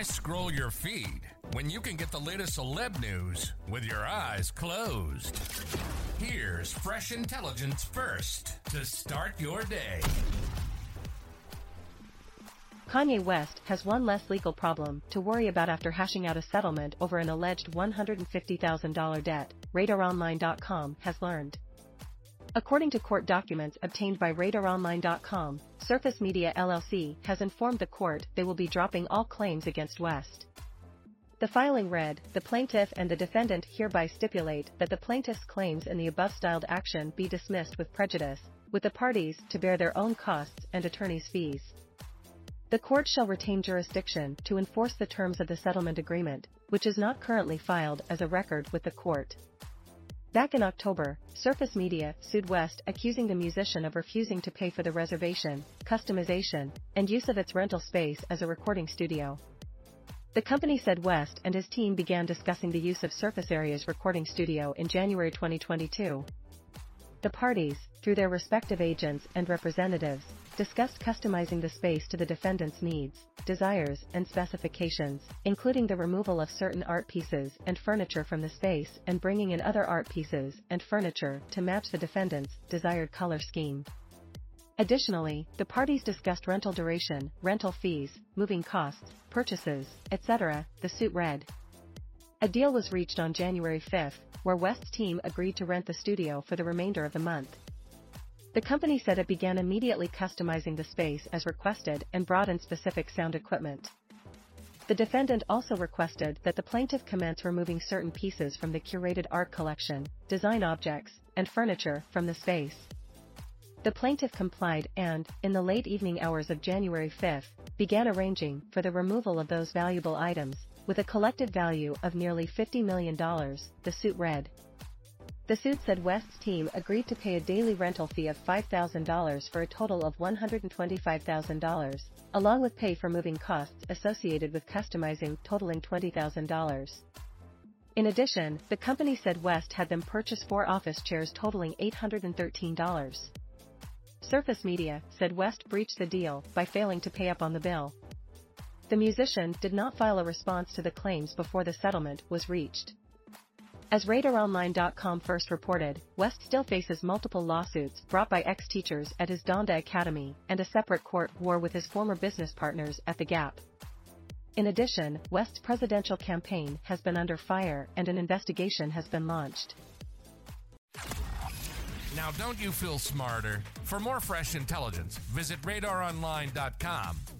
Why scroll your feed when you can get the latest celeb news with your eyes closed? Here's fresh intelligence first to start your day. Kanye West has one less legal problem to worry about after hashing out a settlement over an alleged $150,000 debt, RadarOnline.com has learned. According to court documents obtained by RadarOnline.com, Surface Media LLC has informed the court they will be dropping all claims against West. The filing read, the plaintiff and the defendant hereby stipulate that the plaintiff's claims in the above-styled action be dismissed with prejudice, with the parties to bear their own costs and attorney's fees. The court shall retain jurisdiction to enforce the terms of the settlement agreement, which is not currently filed as a record with the court. Back in October, Surface Media sued West accusing the musician of refusing to pay for the reservation, customization, and use of its rental space as a recording studio. The company said West and his team began discussing the use of Surface Area's recording studio in January 2022. The parties, through their respective agents and representatives, discussed customizing the space to the defendant's needs, desires, and specifications, including the removal of certain art pieces and furniture from the space and bringing in other art pieces and furniture to match the defendant's desired color scheme. Additionally, the parties discussed rental duration, rental fees, moving costs, purchases, etc., the suit read. A deal was reached on January 5, where West's team agreed to rent the studio for the remainder of the month. The company said it began immediately customizing the space as requested and brought in specific sound equipment. The defendant also requested that the plaintiff commence removing certain pieces from the curated art collection, design objects, and furniture from the space. The plaintiff complied and, in the late evening hours of January 5, began arranging for the removal of those valuable items, with a collected value of nearly $50 million, the suit read. The suit said West's team agreed to pay a daily rental fee of $5,000 for a total of $125,000, along with pay for moving costs associated with customizing totaling $20,000. In addition, the company said West had them purchase four office chairs totaling $813. Surface Media said West breached the deal by failing to pay up on the bill. The musician did not file a response to the claims before the settlement was reached. As RadarOnline.com first reported, West still faces multiple lawsuits brought by ex-teachers at his Donda Academy and a separate court war with his former business partners at The Gap. In addition, West's presidential campaign has been under fire and an investigation has been launched. Now, don't you feel smarter? For more fresh intelligence, visit radaronline.com